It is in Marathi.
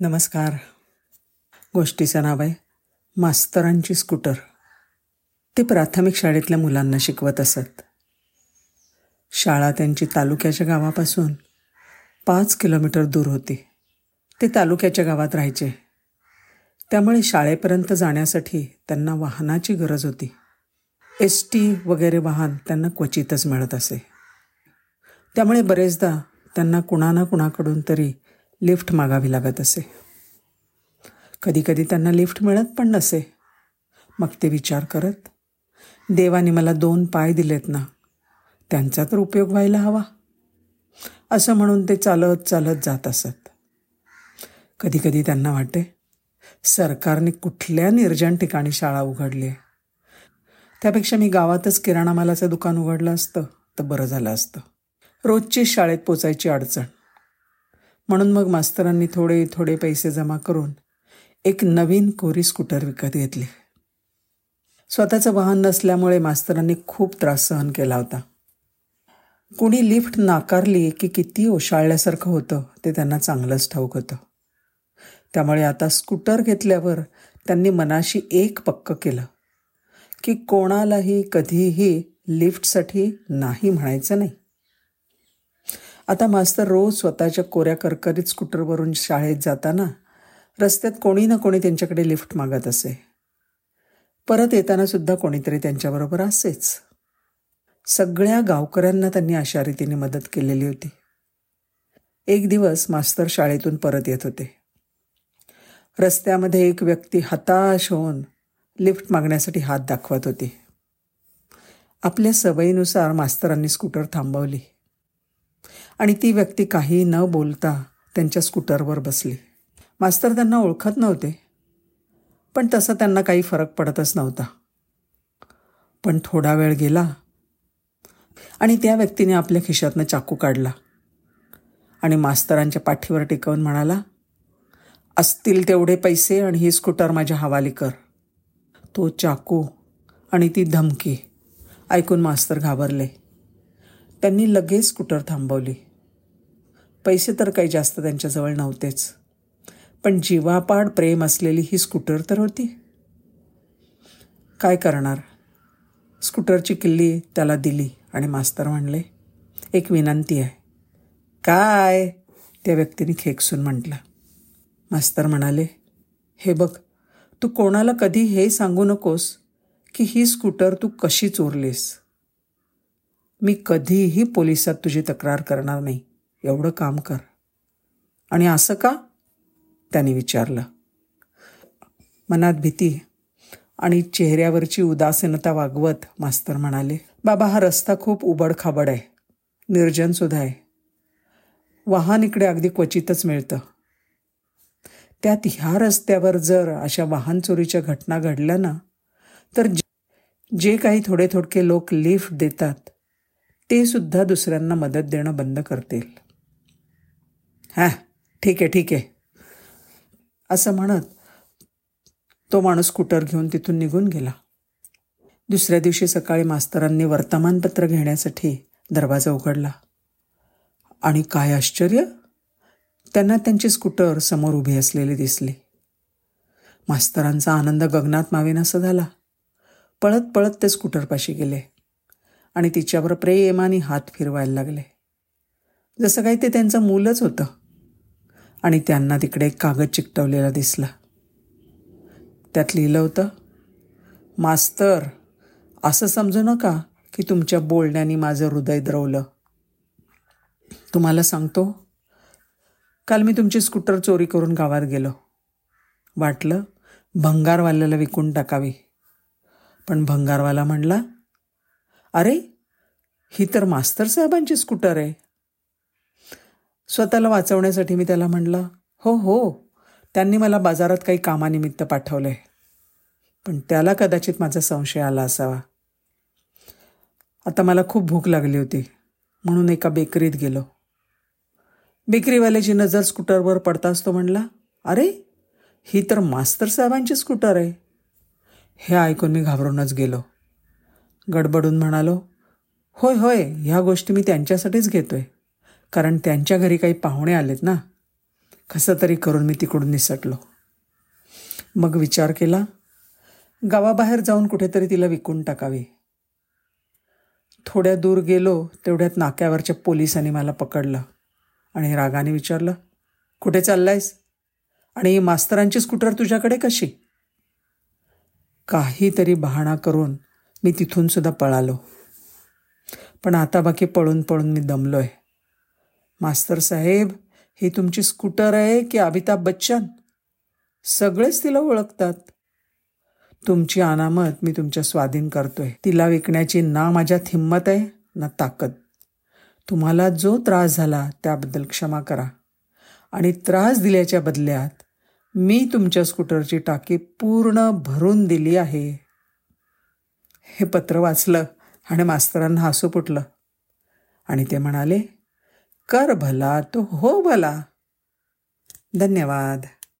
नमस्कार. गोष्टीचं नाव आहे मास्तरांची स्कूटर. ते प्राथमिक शाळेतल्या मुलांना शिकवत असत. शाळा त्यांची तालुक्याच्या गावापासून पाच किलोमीटर दूर होती. ते तालुक्याच्या गावात राहायचे. त्यामुळे शाळेपर्यंत जाण्यासाठी त्यांना वाहनाची गरज होती. एस टी वगैरे वाहन त्यांना क्वचितच मिळत असे. त्यामुळे बरेचदा त्यांना कुणा ना कुणाकडून तरी लिफ्ट मागावी लागत असे. कधीकधी त्यांना लिफ्ट मिळत पण नसे. मग ते विचार करत देवाने मला दोन पाय दिलेत ना त्यांचा तर उपयोग व्हायला हवा. असं म्हणून ते चालत चालत जात असत. कधीकधी त्यांना वाटे सरकारने कुठल्या निर्जन ठिकाणी शाळा उघडली आहे? त्यापेक्षा मी गावातच किराणा मालाचं दुकान उघडलं असतं तर बरं झालं असतं. रोजची शाळेत पोचायची अडचण. म्हणून मग मास्तरांनी थोडे थोडे पैसे जमा करून एक नवीन कोरी स्कूटर विकत घेतली. स्वतःचं वाहन नसल्यामुळे मास्तरांनी खूप त्रास सहन केला होता. कुणी लिफ्ट नाकारली की किती ओशाळल्यासारखं होतं ते त्यांना चांगलंच ठाऊक होतं. त्यामुळे आता स्कूटर घेतल्यावर त्यांनी मनाशी एक पक्क केलं की कोणालाही कधीही लिफ्टसाठी नाही म्हणायचं नाही. आता मास्तर रोज स्वतःच्या कोऱ्या करकरीत स्कूटरवरून शाळेत जाताना रस्त्यात कोणी ना कोणी त्यांच्याकडे लिफ्ट मागत असे. परत येताना सुद्धा कोणीतरी त्यांच्याबरोबर असेच. सगळ्या गावकऱ्यांना त्यांनी अशा रीतीने मदत केलेली होती. एक दिवस मास्तर शाळेतून परत येत होते. रस्त्यामध्ये एक व्यक्ती हताश होऊन लिफ्ट मागण्यासाठी हात दाखवत होती. आपल्या सवयीनुसार मास्तरांनी स्कूटर थांबवली. आणि ती व्यक्ती काही न बोलता त्यांच्या स्कूटरवर बसली. मास्तर त्यांना ओळखत नव्हते पण तसं त्यांना काही फरक पडतच नव्हता. पण थोडा वेळ गेला आणि त्या व्यक्तीने आपल्या खिशातनं चाकू काढला आणि मास्तरांच्या पाठीवर टिकवून म्हणाला असतील तेवढे पैसे आणि ही स्कूटर माझ्या हवाली कर. तो चाकू आणि ती धमकी ऐकून मास्तर घाबरले. त्यांनी लगेच स्कूटर थांबवली. पैसे तर काही जास्त त्यांच्याजवळ नव्हतेच. पण जीवापाड प्रेम असलेली ही स्कूटर तर होती. काय करणार? स्कूटरची किल्ली त्याला दिली आणि मास्तर म्हणले एक विनंती आहे. काय? त्या व्यक्तीने खेकसून म्हटलं. मास्तर म्हणाले हे बघ तू कोणाला कधी हे सांगू नकोस की ही स्कूटर तू कशी चोरलीस. मी कधीही पोलिसात तुझी तक्रार करणार नाही. एवढं काम कर. आणि असं का? त्याने विचारलं. मनात भीती आणि चेहऱ्यावरची उदासीनता वागवत मास्तर म्हणाले बाबा हा रस्ता खूप उबडखाबड आहे. निर्जनसुद्धा आहे. वाहन इकडे अगदी क्वचितच मिळतं. त्यात ह्या रस्त्यावर जर अशा वाहन चोरीच्या घटना घडल्या ना तर जे काही थोडे थोडके लोक लिफ्ट देतात ते सुद्धा दुसऱ्यांना मदत देणं बंद करतील. हां ठीक आहे ठीक आहे. असं म्हणत तो माणूस स्कूटर घेऊन तिथून निघून गेला. दुसऱ्या दिवशी सकाळी मास्तरांनी वर्तमानपत्र घेण्यासाठी दरवाजा उघडला. आणि काय आश्चर्य! त्यांना त्यांची स्कूटर समोर उभी असलेली दिसली. मास्तरांचा आनंद गगनात मावेनासा झाला. पळत पळत ते स्कूटरपाशी गेले आणि तिच्यावर प्रेमाने हात फिरवायला लागले. जसं काही ते त्यांचं मूलच होतं. आणि त्यांना तिकडे एक कागद चिकटवलेला दिसला. त्यात लिहिलं होतं मास्तर असं समजू नका की तुमच्या बोलण्याने माझं हृदय द्रवलं. तुम्हाला सांगतो काल मी तुमची स्कूटर चोरी करून गावात गेलो. वाटलं भंगारवाल्याला विकून टाकावी. पण भंगारवाला म्हणला अरे ही तर मास्तर साहेबांची स्कूटर आहे. स्वतःला वाचवण्यासाठी मी त्याला म्हणलं हो हो त्यांनी मला बाजारात काही कामानिमित्त पाठवलं आहे पण त्याला कदाचित माझा संशय आला असावा. आता मला खूप भूक लागली होती म्हणून एका बेकरीत गेलो. बेकरीवाल्याची नजर स्कूटरवर पडताच तो म्हणला अरे ही तर मास्तर साहेबांची स्कूटर आहे. हे ऐकून मी घाबरूनच गेलो. गडबडून म्हणालो होय होय ह्या गोष्टी मी त्यांच्यासाठीच घेतोय. कारण त्यांच्या घरी काही पाहुणे आलेत ना. कसं तरी करून मी तिकडून निसटलो. मग विचार केला गावाबाहेर जाऊन कुठेतरी तिला विकून टाकावी. थोड्या दूर गेलो तेवढ्यात नाक्यावरच्या पोलिसांनी मला पकडलं आणि रागाने विचारलं कुठे चाललायस? आणि मास्तरांची स्कूटर तुझ्याकडे कशी? काहीतरी बहाणा करून मी तिथून सुद्धा पळालो. पण आता बाकी पळून पळून मी दमलो आहे मास्तर साहेब ही तुमची स्कूटर आहे की अमिताभ बच्चन? सगळेच तिला ओळखतात. तुमची अनामत मी तुमच्या स्वाधीन करतोय. तिला विकण्याची ना माझ्यात हिंमत आहे ना ताकद. तुम्हाला जो त्रास झाला त्याबद्दल क्षमा करा. आणि त्रास दिल्याच्या बदल्यात मी तुमच्या स्कूटरची टाकी पूर्ण भरून दिली आहे. हे पत्र वाचलं आणि मास्तरांना हसू फुटलं. आणि ते म्हणाले कर भला तो हो भला. धन्यवाद.